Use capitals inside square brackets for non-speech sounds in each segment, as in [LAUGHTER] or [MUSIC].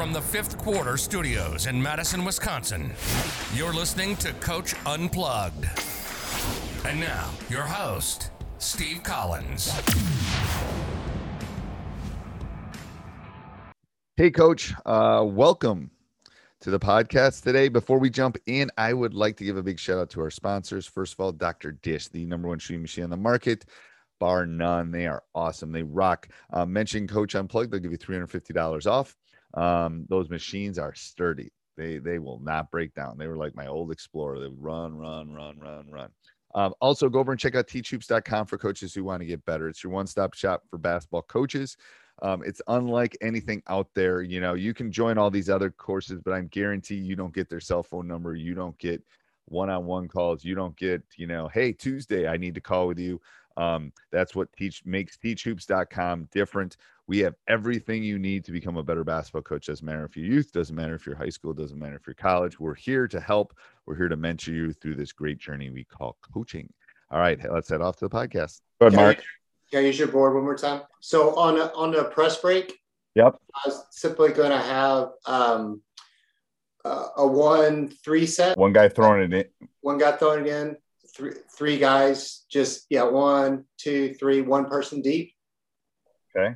From the fifth quarter studios in Madison, Wisconsin, you're listening to Coach Unplugged. And now, your host, Steve Collins. Hey, Coach. Uh, welcome to the podcast today. Before we jump in, I would like to give a big shout out to our sponsors. First of all, Dr. Dish, the number one shooting machine on the market, bar none. They are awesome. They rock. Uh, mention Coach Unplugged, they'll give you $350 off. Um, those machines are sturdy. They they will not break down. They were like my old Explorer. They would run, run, run, run, run. Um, also, go over and check out teachhoops.com for coaches who want to get better. It's your one stop shop for basketball coaches. Um, it's unlike anything out there. You know, you can join all these other courses, but I'm guarantee you don't get their cell phone number. You don't get one on one calls. You don't get, you know, hey, Tuesday, I need to call with you. Um, that's what teach makes teachhoops.com different. We have everything you need to become a better basketball coach. Doesn't matter if you're youth, doesn't matter if you're high school, doesn't matter if you're college. We're here to help. We're here to mentor you through this great journey we call coaching. All right, let's head off to the podcast. Go ahead, Mark. Can I use your board one more time? So on a, on the press break, yep, I was simply going to have um, uh, a one three set. One guy throwing it in. One guy throwing it in. Three three guys, just yeah, one, two, three, one person deep. Okay.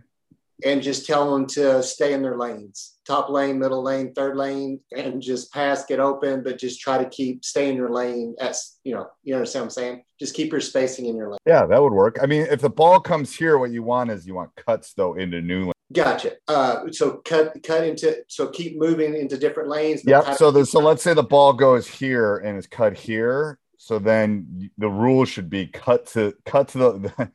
And just tell them to stay in their lanes, top lane, middle lane, third lane, and just pass, get open, but just try to keep stay in your lane. As you know, you understand what I'm saying? Just keep your spacing in your lane. Yeah, that would work. I mean, if the ball comes here, what you want is you want cuts though into new lane. Gotcha. Uh, so cut cut into so keep moving into different lanes. Yep. So the, so let's say the ball goes here and is cut here. So then the rule should be cut to cut to the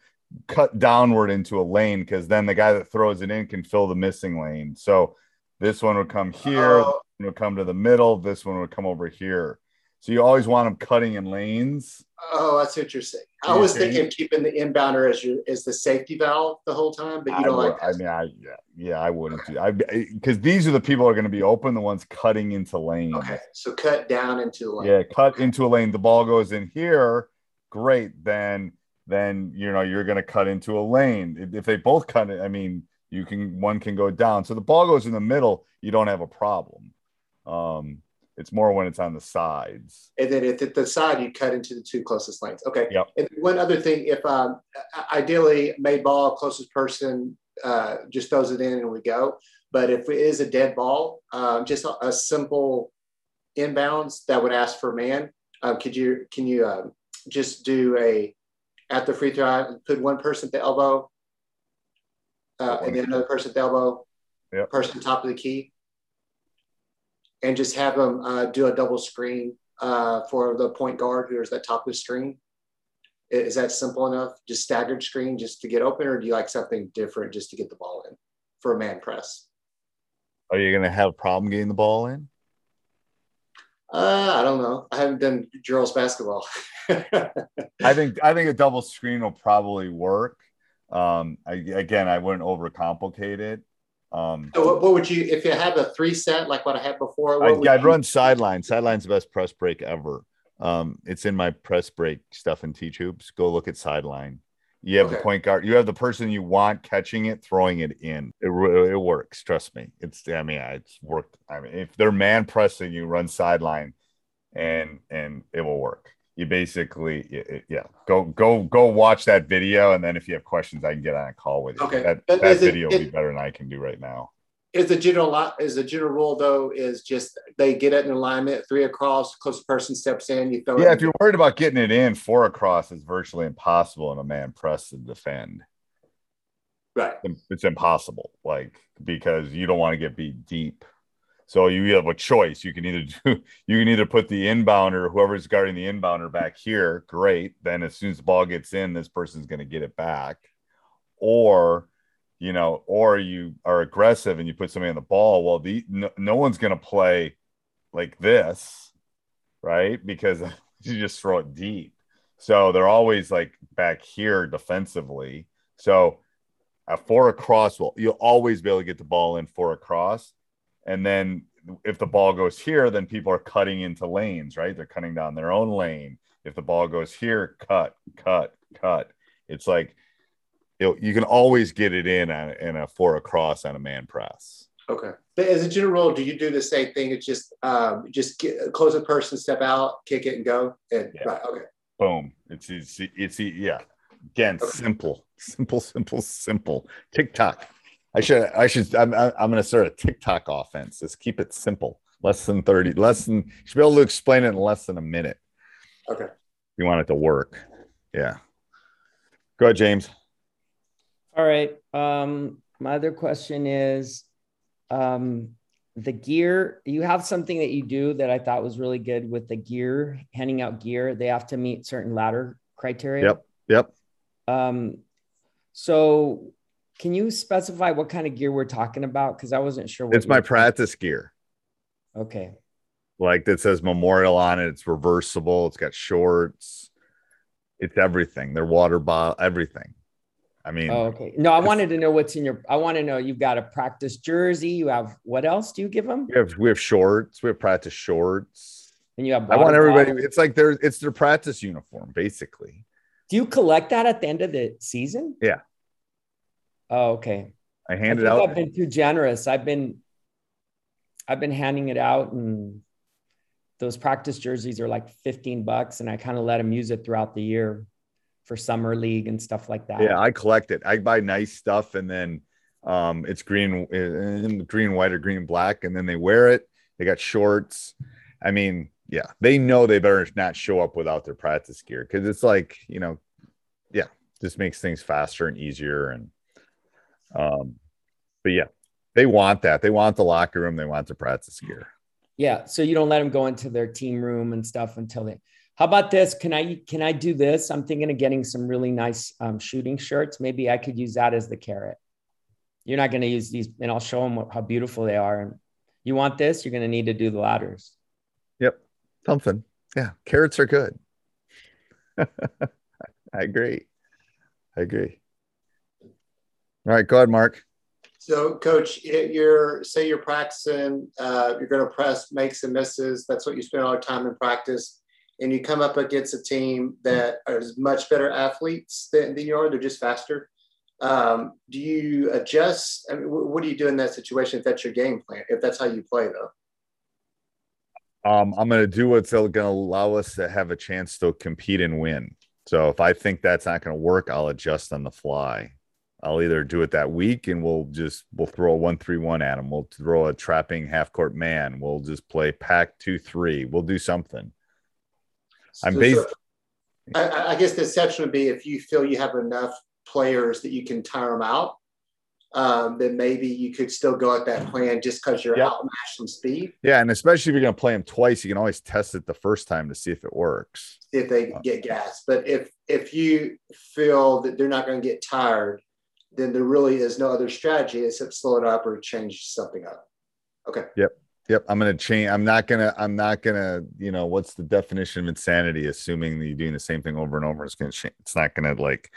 cut downward into a lane because then the guy that throws it in can fill the missing lane. So this one would come here, Oh. would come to the middle, this one would come over here. So you always want them cutting in lanes. Oh, that's interesting. I was okay. thinking keeping the inbounder as your as the safety valve the whole time, but you don't would- like I mean, I yeah, yeah, I wouldn't do. I because these are the people are going to be open, the ones cutting into lanes. Okay, so cut down into lane. Yeah, cut into a lane. The ball goes in here. Great. Then then you know you're going to cut into a lane. If, they both cut it, I mean, you can one can go down. So the ball goes in the middle. You don't have a problem. Um, it's more when it's on the sides. And then if at the side, you cut into the two closest lanes. Okay. Yep. And one other thing, if um, ideally made ball, closest person uh, just throws it in and we go. But if it is a dead ball, um, just a, a simple inbounds that would ask for man. Um, could you can you um, just do a at the free throw? Put one person at the elbow, uh, and then another person at the elbow. Yep. Person top of the key, and just have them uh, do a double screen uh, for the point guard who's at top of the screen. Is that simple enough? Just staggered screen just to get open, or do you like something different just to get the ball in for a man press? Are you going to have a problem getting the ball in? Uh, I don't know. I haven't done girls basketball. [LAUGHS] I think I think a double screen will probably work. Um, I, again, I wouldn't overcomplicate it. Um, So what, what would you if you have a three set like what I had before? I'd, would I'd run sideline. Sideline's the best press break ever. Um, it's in my press break stuff and teach hoops. Go look at sideline. You have the point guard. You have the person you want catching it, throwing it in. It, it works. Trust me. It's. I mean, it's worked. I mean, if they're man pressing, you run sideline, and and it will work. You basically, it- yeah. Go go go watch that video, and then if you have questions, I can get on a call with you. Okay. That But that is it- video will be better than I can do right now. Is the general is the general rule though is just they get it in alignment three across close person steps in you throw Yeah, if you're worried about getting it in four across, is virtually impossible in a man press to defend. right It's impossible, like because you don't want to get beat deep. So you have a choice. You can either do [LAUGHS] you can either put the inbounder, whoever's guarding the inbounder back here, great. Then as soon as the ball gets in, this person's going to get it back. Or you know, or you are aggressive and you put somebody on the ball. Well, the no, no one's going to play like this, right? Because [LAUGHS] you just throw it deep. So they're always like back here defensively. So a four across will you'll always be able to get the ball in four across. And then if the ball goes here, then people are cutting into lanes, right? They're cutting down their own lane. If the ball goes here, cut, cut, cut. It's like it, you can always get it in on, in a four across on a man press. okay but as a general rule do you do the same thing it's just um just get, close a person step out kick it and go and Yeah. right okay Boom. It's it's, it's yeah. Again, Okay. simple, simple, simple, simple. TikTok. I should I should I'm I'm I'm gonna start a TikTok offense. Just keep it simple. Less than 30, less than you should be able to explain it in less than a minute. okay You want it to work. Yeah. Go ahead, James. All right. Um, my other question is um, the gear. You have something that you do that I thought was really good with the gear, handing out gear. They have to meet certain ladder criteria. Yep. Yep. Um, so can you specify what kind of gear we're talking about? Because I wasn't sure. What It's my practice gear. Okay. Like that says memorial on it. It's reversible. It's got shorts. It's everything. They're water bottle, everything. I mean, Oh, okay. No, I wanted to know what's in your. I want to know you've got a practice jersey. You have what else do you give them? we have we have shorts. We have practice shorts. And you have. I want everybody. It's like their it's their practice uniform, basically. Do you collect that at the end of the season? Yeah. Oh, okay. I I hand it out. I've been too generous. I've been, I've been handing it out, and those practice jerseys are like fifteen bucks, and I kind of let them use it throughout the year for summer league and stuff like that. Yeah, I collect it. I buy nice stuff, and then um, it's green, uh, green, white, or green, black, and then they wear it. They got shorts. I mean, yeah, they know they better not show up without their practice gear because it's like you know, yeah, just makes things faster and easier. And um, but yeah, they want that. They want the locker room. They want the practice gear. Yeah. So you don't let them go into their team room and stuff until they. How about this? Can I can I do this? I'm thinking of getting some really nice um, shooting shirts. Maybe I could use that as the carrot. You're not going to use these, and I'll show them what, how beautiful they are. And you want this? You're going to need to do the ladders. Yep, something. Yeah, carrots are good. [LAUGHS] I agree. I agree. All right, go ahead, Mark. So, coach, you're say you're practicing, uh, you're going to press makes and misses. That's what you spend all your time in practice, and you come up against a team that is much better athletes than, than you are. They're just faster. Um, do you adjust? I mean, wh- what do you do in that situation if that's your game plan? If that's how you play, though. Um, I'm going to do what's going to allow us to have a chance to compete and win. So if I think that's not going to work, I'll adjust on the fly. I'll either do it that week and we'll just we'll throw a one three one at them. We'll throw a trapping half court man. We'll just play pack two three. We'll do something. I'm So- based. so I- I, I guess the exception would be if you feel you have enough players that you can tire them out. Um, then maybe you could still go at that plan just because you're Yep. outmatched in speed. Yeah, and especially if you're going to play them twice, you can always test it the first time to see if it works. if they get gas. But if if you feel that they're not going to get tired, then there really is no other strategy except slow it up or change something up. Okay. Yep, I'm gonna change. I'm not gonna. I'm not gonna. You know, what's the definition of insanity? Assuming that you're doing the same thing over and over, it's gonna change. It's not gonna like.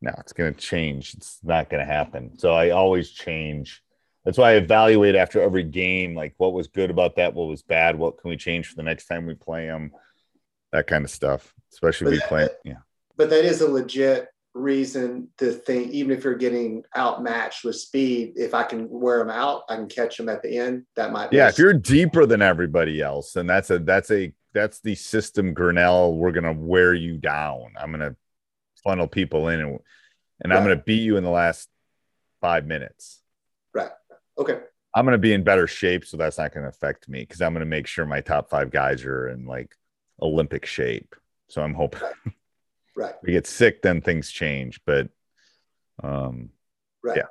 No, it's gonna change. It's not gonna happen. So I always change. That's why I evaluate after every game, like what was good about that, what was bad, what can we change for the next time we play them, that kind of stuff. Especially if we play, yeah. But that is a legit reason to think, even if you're getting outmatched with speed, if I can wear them out, I can catch them at the end. That might be yeah. If you're deeper than everybody else, then that's a that's a that's the system. Grinnell, we're gonna wear you down. I'm gonna funnel people in, and, and right. I'm gonna beat you in the last five minutes. Right. Okay. I'm gonna be in better shape, so that's not gonna affect me because I'm gonna make sure my top five guys are in like Olympic shape. So I'm hoping. Right. [LAUGHS] Right. we get sick, then things change. But um right. yeah.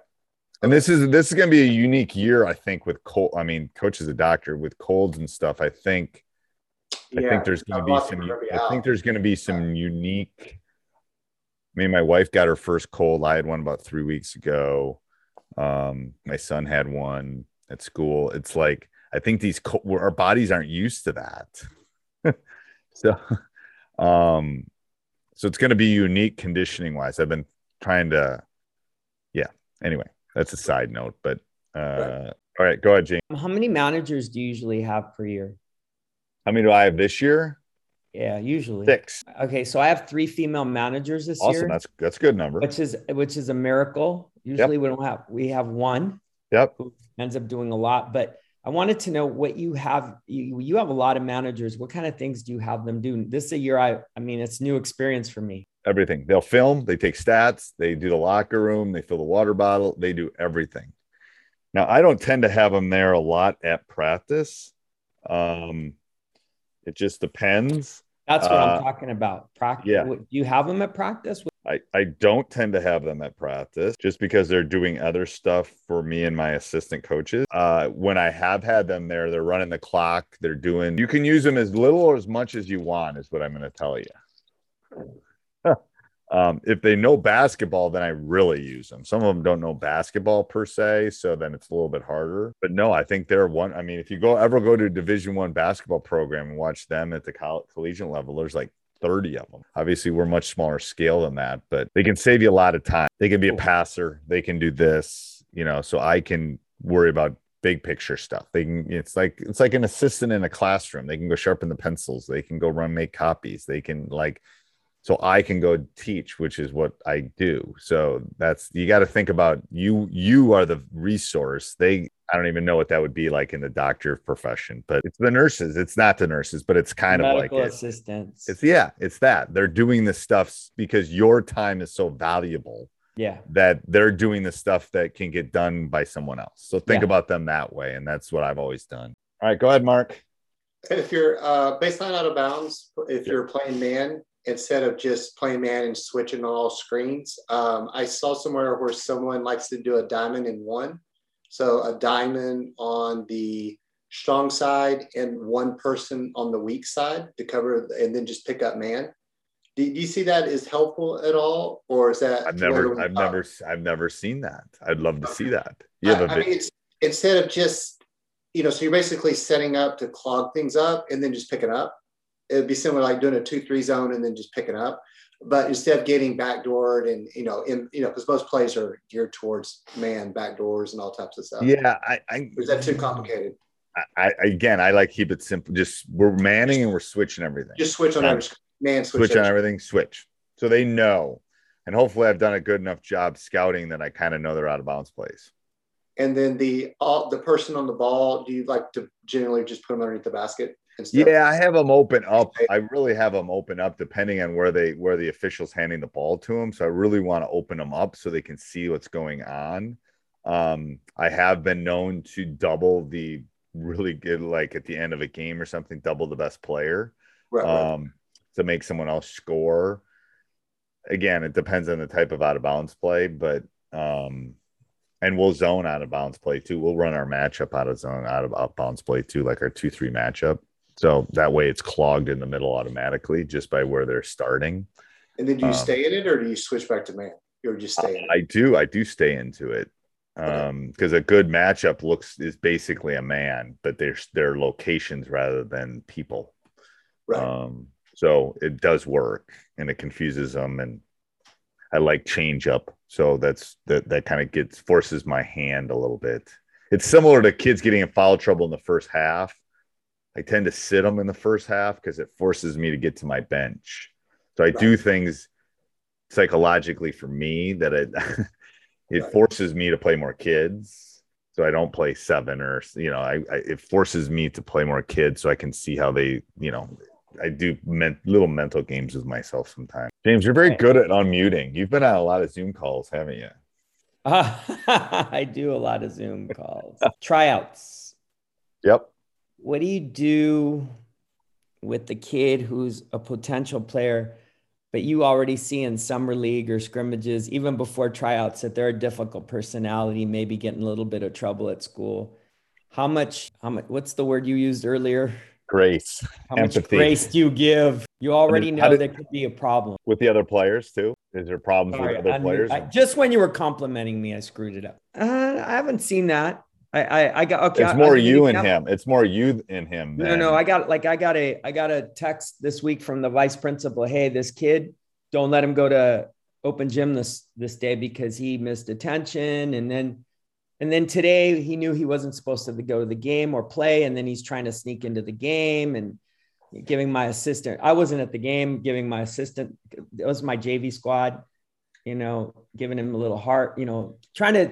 And this is this is gonna be a unique year, I think, with cold. I mean, coach is a doctor with colds and stuff. I think yeah, I think there's gonna be some I think there's gonna be some unique. Me and my wife got her first cold. I had one about three weeks ago. Um, my son had one at school. It's like I think these our bodies aren't used to that. [LAUGHS] so [LAUGHS] um so it's going to be unique conditioning wise. I've been trying to, yeah. Anyway, that's a side note, but uh, right. all right, go ahead, James. How many managers do you usually have per year? How many do I have this year? Yeah, usually six. Okay, so I have three female managers this awesome. year. Awesome, that's that's a good number. Which is which is a miracle. Usually yep. we don't have we have one. Yep. Who ends up doing a lot, but I wanted to know what you have. You, you have a lot of managers. What kind of things do you have them do? This is a year. I, I mean, it's new experience for me. Everything. They'll film. They take stats. They do the locker room. They fill the water bottle. They do everything. Now, I don't tend to have them there a lot at practice. Um, it just depends. That's what uh, I'm talking about. Practice. Yeah. Do you have them at practice? I, I don't tend to have them at practice just because they're doing other stuff for me and my assistant coaches. Uh, when I have had them there, they're running the clock. They're doing, you can use them as little or as much as you want, is what I'm going to tell you. [LAUGHS] um, if they know basketball, then I really use them. Some of them don't know basketball per se, so then it's a little bit harder. But no, I think they're one. I mean, if you go ever go to a Division One basketball program and watch them at the coll- collegiate level, there's like 30 of them. Obviously, we're much smaller scale than that, but they can save you a lot of time. They can be a passer, they can do this, you know, so I can worry about big picture stuff. They can it's like it's like an assistant in a classroom. They can go sharpen the pencils, they can go run make copies, they can like so I can go teach, which is what I do. So that's you got to think about you. You are the resource. They, I don't even know what that would be like in the doctor profession, but it's the nurses. It's not the nurses, but it's kind Medical of like assistants. It. It's yeah, it's that they're doing the stuff because your time is so valuable. Yeah, that they're doing the stuff that can get done by someone else. So think yeah. about them that way, and that's what I've always done. All right, go ahead, Mark. If you're uh, baseline out of bounds, if you're playing man, instead of just playing man and switching on all screens. Um, I saw somewhere where someone likes to do a diamond in one. So a diamond on the strong side and one person on the weak side to cover and then just pick up man. Do, do you see that as helpful at all? Or is that I've never I've never I've never seen that. I'd love to see that. You have I, a big... I mean, instead of just you know, so you're basically setting up to clog things up and then just pick it up it'd be similar like doing a two three zone and then just picking up but instead of getting backdoored and you know in you know because most plays are geared towards man backdoors and all types of stuff. Yeah i, I is that too complicated? I, I, again i like keep it simple. Just we're manning and we're switching everything. Just switch on um, every man switch, switch on everything switch. So they know. And hopefully i've done a good enough job scouting that i kind of know they're out of bounds plays. And then the all the person on the ball do you like to generally just put them underneath the basket yeah, I have them open up. I really have them open up depending on where they where the officials handing the ball to them. So I really want to open them up so they can see what's going on. Um, I have been known to double the really good, like at the end of a game or something, double the best player right, um, right. to make someone else score. Again, it depends on the type of out of bounds play, but um, and we'll zone out of bounds play too. We'll run our matchup out of zone out of out bounds play too, like our two three matchup. So that way it's clogged in the middle automatically just by where they're starting. And then do you um, stay in it or do you switch back to man? Or just stay I, I do. I do stay into it. Um, because okay. a good matchup looks is basically a man, but there's their locations rather than people. Right. Um, so it does work and it confuses them and I like change up. So that's that that kind of gets forces my hand a little bit it's similar to kids getting in foul trouble in the first half. I tend to sit them in the first half because it forces me to get to my bench. So I right. do things psychologically for me that it [LAUGHS] it right. forces me to play more kids. So I don't play seven or you know, I, I, it forces me to play more kids so I can see how they, you know, I do men- little mental games with myself sometimes. James, you're very good at unmuting. You've been on a lot of Zoom calls, haven't you? Uh, [LAUGHS] I do a lot of Zoom calls. [LAUGHS] Tryouts. Yep. What do you do with the kid who's a potential player, but you already see in summer league or scrimmages, even before tryouts, that they're a difficult personality, maybe getting a little bit of trouble at school? How much, how much, what's the word you used earlier? Grace. How empathy. much grace do you give? You already know did, there could be a problem with the other players too. Is there problems Sorry, with other I players? I, just when you were complimenting me, I screwed it up. Uh, I haven't seen that. I, I, I got okay. It's more you and him. It's more you in him. Than... No, no, I got like I got a I got a text this week from the vice principal. Hey, this kid, don't let him go to open gym this this day because he missed attention. And then and then today he knew he wasn't supposed to go to the game or play, and then he's trying to sneak into the game and giving my assistant. I wasn't at the game, giving my assistant. It was my JV squad. You know, giving him a little heart. You know, trying to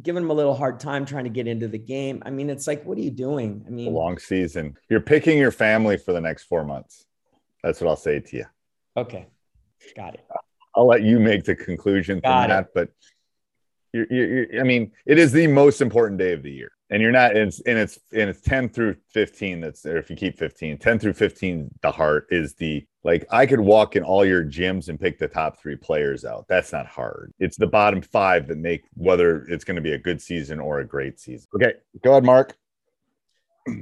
giving them a little hard time trying to get into the game. I mean, it's like, what are you doing? I mean, a long season. You're picking your family for the next four months. That's what I'll say to you. Okay, got it. I'll let you make the conclusion got from it. that, but you're, you're, I mean, it is the most important day of the year and you're not and it's and it's and it's 10 through 15 that's or if you keep 15 10 through 15 the heart is the like i could walk in all your gyms and pick the top three players out. That's not hard. It's the bottom five that make whether it's going to be a good season or a great season. Okay go ahead mark.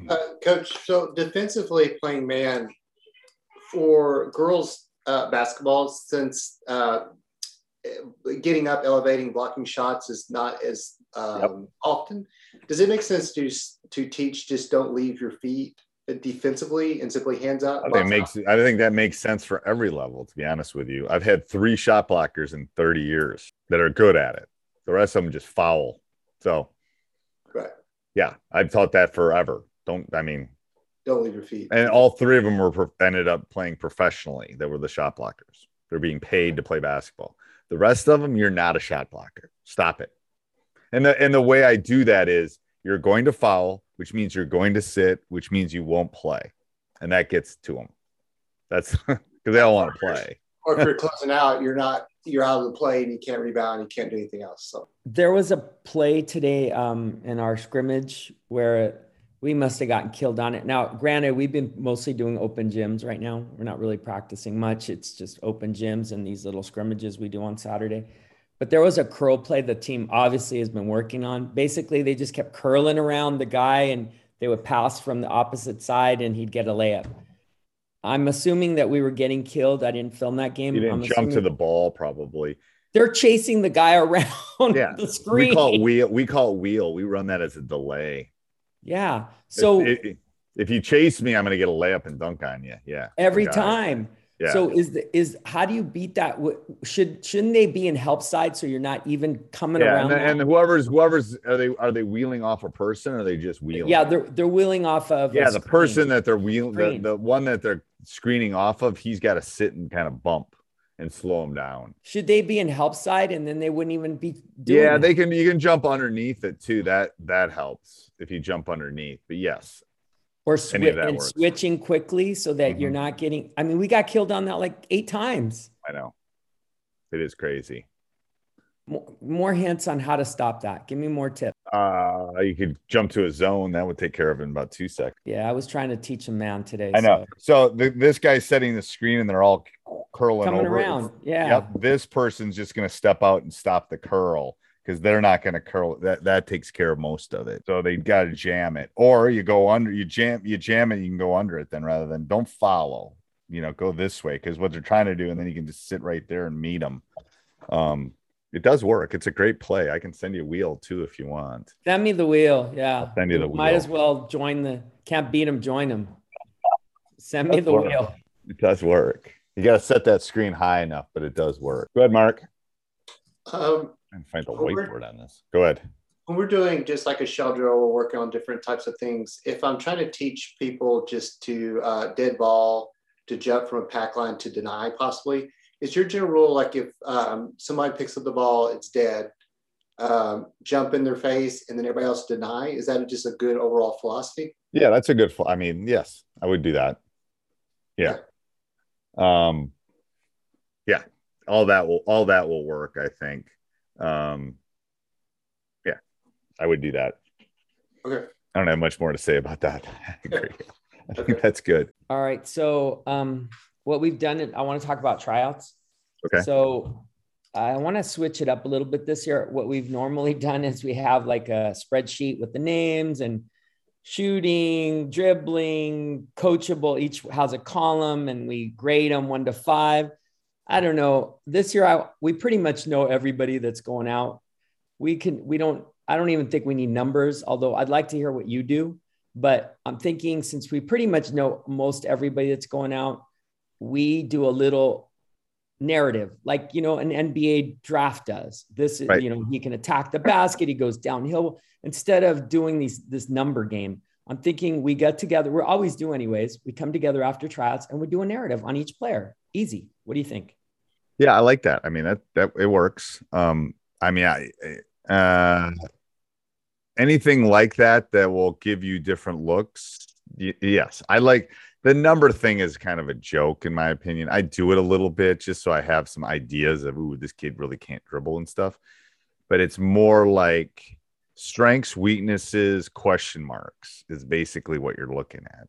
Uh, coach so defensively playing man for girls uh, basketball since uh, getting up elevating blocking shots is not as um, yep. often. Does it make sense to to teach just don't leave your feet defensively and simply hands out? I think makes I think that makes sense for every level. To be honest with you, I've had three shot blockers in 30 years that are good at it. The rest of them just foul. So, right, yeah, I've taught that forever. Don't I mean? Don't leave your feet. And all three of them were ended up playing professionally. They were the shot blockers. They're being paid to play basketball. The rest of them, you're not a shot blocker. Stop it. And the and the way I do that is you're going to foul, which means you're going to sit, which means you won't play, and that gets to them. That's [LAUGHS] because they all want to play. Or if you're [LAUGHS] closing out, you're not you're out of the play and you can't rebound, you can't do anything else. So there was a play today um, in our scrimmage where we must have gotten killed on it. Now, granted, we've been mostly doing open gyms right now. We're not really practicing much. It's just open gyms and these little scrimmages we do on Saturday. But there was a curl play the team obviously has been working on. Basically, they just kept curling around the guy and they would pass from the opposite side and he'd get a layup. I'm assuming that we were getting killed. I didn't film that game. You didn't I'm jump to the ball, probably. They're chasing the guy [LAUGHS] around yeah. the screen. We call it wheel. We call it wheel. We run that as a delay. Yeah. So if, if you chase me, I'm going to get a layup and dunk on you. Yeah. Every time. Yeah. So is the is how do you beat that? Should shouldn't they be in help side so you're not even coming yeah, around? And, and, whoever's whoever's are they are they wheeling off a person or are they just wheeling? Yeah, they're they're wheeling off of. Yeah, the person that they're wheeling, the, the one that they're screening off of, he's got to sit and kind of bump and slow him down. Should they be in help side and then they wouldn't even be Yeah, they can you can jump underneath it too. That that helps if you jump underneath. But yes. Or sw- and works. switching quickly so that mm-hmm. you're not getting I mean, we got killed on that like eight times. I know. It is crazy. More, more hints on how to stop that. Give me more tips. Uh, you could jump to a zone. That would take care of it in about two seconds. Yeah, I was trying to teach a man today. I know. So, so the, this guy's setting the screen, and they're all curling coming over. around. Yeah. Yep. This person's just going to step out and stop the curl. Because they're not going to curl that that takes care of most of it so they've got to jam it or you go under you jam you jam it you can go under it then rather than don't follow you know go this way because what they're trying to do and then you can just sit right there and meet them um it does work it's a great play i can send you a wheel too if you want Send me the wheel. Yeah. I'll send you the Might wheel. Might as well join the can't beat them, join them. Send me the work. wheel. it does work you got to set that screen high enough but it does work go ahead mark Um, and find the Well, whiteboard on this go ahead when we're doing just like a shell drill, we're working on different types of things. If I'm trying to teach people just to uh, dead ball, to jump from a pack line to deny possibly, is your general rule like if um, somebody picks up the ball, it's dead, um, jump in their face, and then everybody else deny? Is that just a good overall philosophy? Yeah, that's a good. I mean, yes, I would do that. Yeah. Um. Yeah, all that will all that will work. I think. Um. Yeah, I would do that. Okay. I don't have much more to say about that. [LAUGHS] I agree. I think Okay. that's good. All right. So um what we've done, I want to talk about tryouts. Okay. So I want to switch it up a little bit this year. What we've normally [LAUGHS] done is we have like a spreadsheet with the names and shooting, dribbling, coachable. Each has a column and we grade them one to five. I don't know. This year, I, we pretty much know everybody that's going out. We can, we don't, I don't even think we need numbers, although I'd like to hear what you do. But I'm thinking since we pretty much know most everybody that's going out, we do a little narrative like you know an nba draft does this is Right. you know he can attack the basket he goes downhill instead of doing these this number game i'm thinking we get together we're always do anyways we come together after tryouts and we do a narrative on each player easy what do you think Yeah, I like that. I mean that that it works. Um, I mean, I uh, anything like that that will give you different looks. Y- yes, I like the number thing is kind of a joke in my opinion. I do it a little bit just so I have some ideas of ooh, this kid really can't dribble and stuff. But it's more like strengths, weaknesses, question marks is basically what you're looking at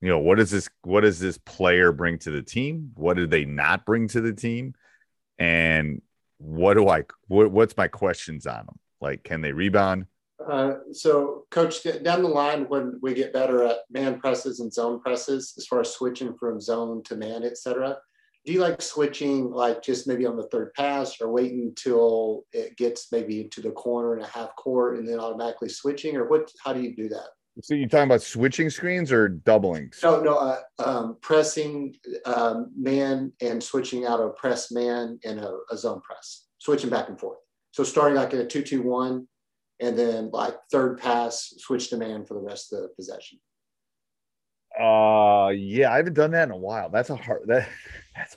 you know what does this what does this player bring to the team what do they not bring to the team and what do i what, what's my questions on them like can they rebound Uh, so, coach, down the line, when we get better at man presses and zone presses, as far as switching from zone to man, etc., do you like switching like just maybe on the third pass or waiting until it gets maybe into the corner and a half court and then automatically switching? Or what, how do you do that? So you're talking about switching screens or doubling No, no, uh, um, pressing um, man and switching out of press man and a, a zone press, switching back and forth. So starting like a two-two-one, and then like third pass, switch to man for the rest of the possession. uh yeah i haven't done that in a while that's a hard that [LAUGHS] that's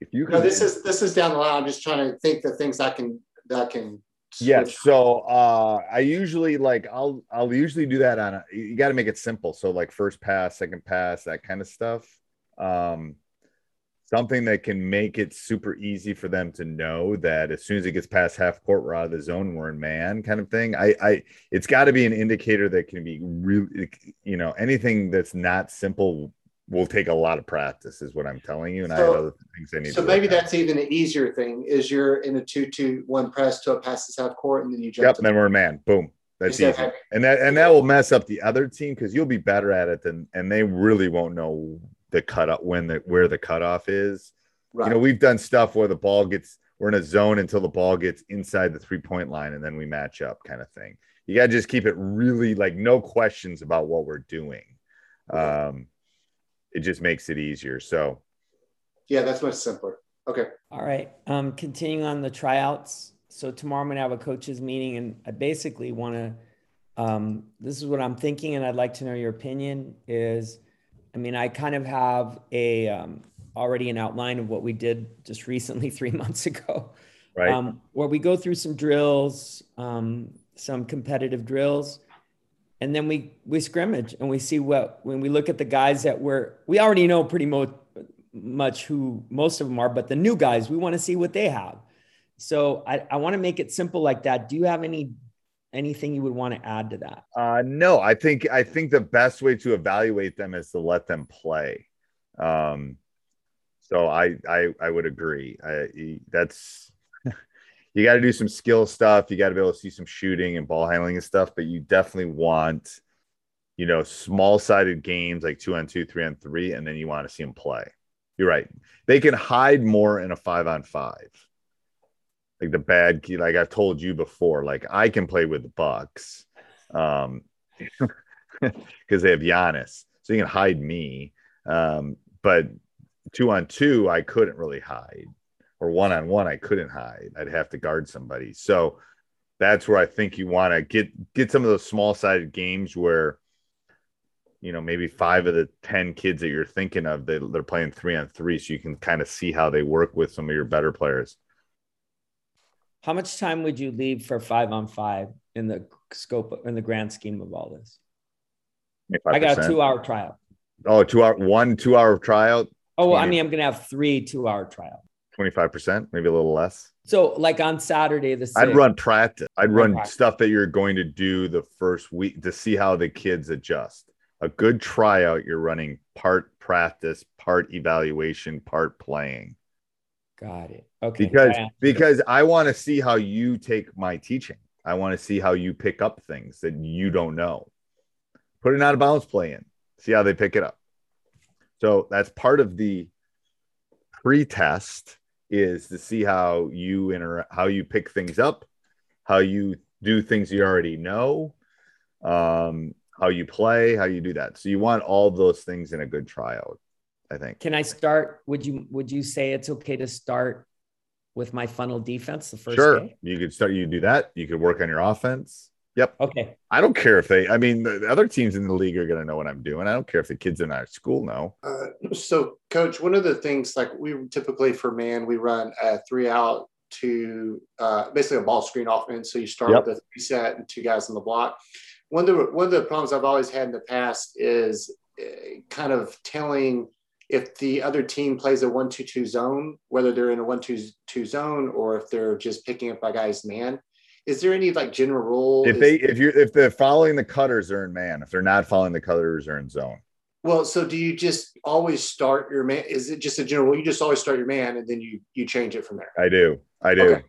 if you No, this is this is down the line. I'm just trying to think the things I can that can. Yes. So uh I usually like I'll I'll usually do that on a you got to make it simple. So like first pass, second pass, that kind of stuff. Um something that can make it super easy for them to know that as soon as it gets past half court, we're out of the zone, we're in man kind of thing. I I it's got to be an indicator that can be really you know, anything that's not simple will take a lot of practice, is what I'm telling you. And I have other things I need to So to maybe that's even an easier thing. Is you're in a two-two-one press to a passes half court, and then you jump. Yep, to then we're in man. Boom. That's easy. And that and that will mess up the other team because you'll be better at it than and they really won't know the cut up when the where the cutoff is. right. You know, we've done stuff where the ball gets we're in a zone until the ball gets inside the three-point line and then we match up kind of thing. You gotta just keep it really like no questions about what we're doing. Um it just makes it easier. So yeah, that's much simpler. Okay. All right. Um, continuing on the tryouts. So tomorrow I'm going to have a coaches meeting, and I basically want to. Um, this is what I'm thinking, and I'd like to know your opinion. Is, I mean, I kind of have a um, already an outline of what we did just recently, [LAUGHS] three months ago, right. um, where we go through some drills, um, some competitive drills, and then we we scrimmage and we see what when we look at the guys that we're we already know pretty mo- much who most of them are, but the new guys we want to see what they have. So I, I want to make it simple like that. Do you have any anything you would want to add to that? Uh, no, I think I think the best way to evaluate them is to let them play. Um, so I I I would agree. I, that's you got to do some skill stuff. You got to be able to see some shooting and ball handling and stuff, but you definitely want, you know, small sided games like two on two, three on three, and then you want to see them play. You're right. They can hide more in a five on five. Like the bad key, like I've told you before, like I can play with the Bucks um, [LAUGHS] because they have Giannis, so you can hide me. Um, but two on two, I couldn't really hide, or one on one, I couldn't hide. I'd have to guard somebody. So that's where I think you want to get get some of those small sided games where you know maybe five of the 10 kids that you're thinking of they, they're playing three on three so you can kind of see how they work with some of your better players How much time would you leave for five on five in the scope in the grand scheme of all this? I got a two hour trial. oh two hour one two hour trial. Oh, well, I mean, I'm gonna have three two hour trial. 25% maybe a little less So, like on Saturday, the i'd run practice i'd Run practice. stuff that you're going to do the first week to see how the kids adjust a good tryout you're running part practice part evaluation part playing Got it. Okay. because Yeah. because I want to see how you take my teaching. I want to see how you pick up things that you don't know. Put an out of bounds play in, see how they pick it up. So that's part of the pre-test is to see how you inter how you pick things up, how you do things you already know, um, how you play, how you do that. So you want all those things in a good tryout, I think. Can I start? Would you would you say it's okay to start with my funnel defense the first sure, day? you could start. You do that. You could work on your offense. Yep. Okay. I don't care if they. I mean, the the other teams in the league are going to know what I'm doing. I don't care if the kids in our school know. Uh, so, coach, one of the things like we typically for man, we run a three out to uh, basically a ball screen offense. So you start Yep. with a three set and two guys on the block. One of the one of the problems I've always had in the past is uh, kind of telling if the other team plays a one two two zone, whether they're in a one two two zone or if they're just picking up a guy's man. Is there any like general rule? If they, if you're, if they're following the cutters, they're in man. If they're not following the cutters, they're in zone. Well, so do you just always start your man? Is it just a general? rule? You just always start your man, and then you you change it from there. I do. I do. Okay.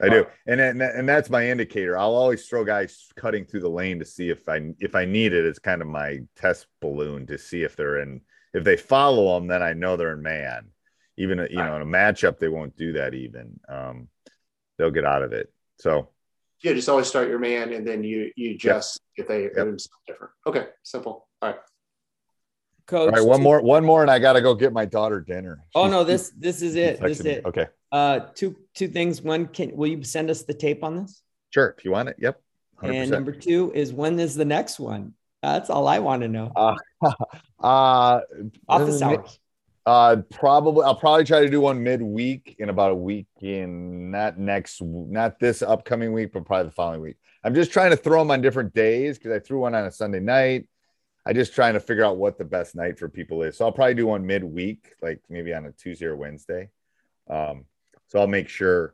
I do. And and and that's my indicator. I'll always throw guys cutting through the lane to see if I if I need it. It's kind of my test balloon to see if they're in. If they follow them, then I know they're in man. Even you know in a matchup, they won't do that. Even um, they'll get out of it. So Yeah, just always start your man, and then you you adjust if they if it's different. Okay, simple. All right. Coach. all right, one two- more, one more, and I gotta go get my daughter dinner. Oh no, this this is it. This is it. Okay, Uh, two two things. One, can will you send us the tape on this? sure. If you want it, yep. 100%. And number two is when is the next one? That's all I want to know. Uh, [LAUGHS] uh, Office hours. Uh, probably I'll probably try to do one midweek in about a week in not next, not this upcoming week, but probably the following week. I'm just trying to throw them on different days because I threw one on a Sunday night. I just trying to figure out what the best night for people is. So I'll probably do one midweek, like maybe on a Tuesday or Wednesday. Um, so I'll make sure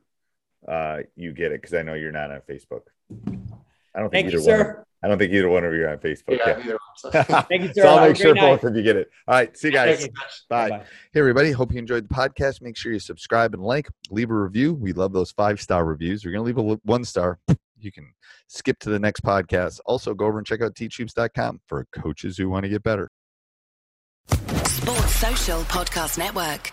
uh you get it because I know you're not on Facebook. I don't think Thank you, either one. of- sir. I don't think either one of you are on Facebook. Yeah, Yeah. neither. [LAUGHS] Thank you, sir. so I'll make sure great night. both of you get it. All right. See you guys. Thank you. Bye. Bye-bye. Hey, everybody. Hope you enjoyed the podcast. Make sure you subscribe and like, leave a review. We love those five star reviews. We're going to leave a one star. You can skip to the next podcast. Also, go over and check out teachhoops.com for coaches who want to get better. Sports Social Podcast Network.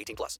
18 plus.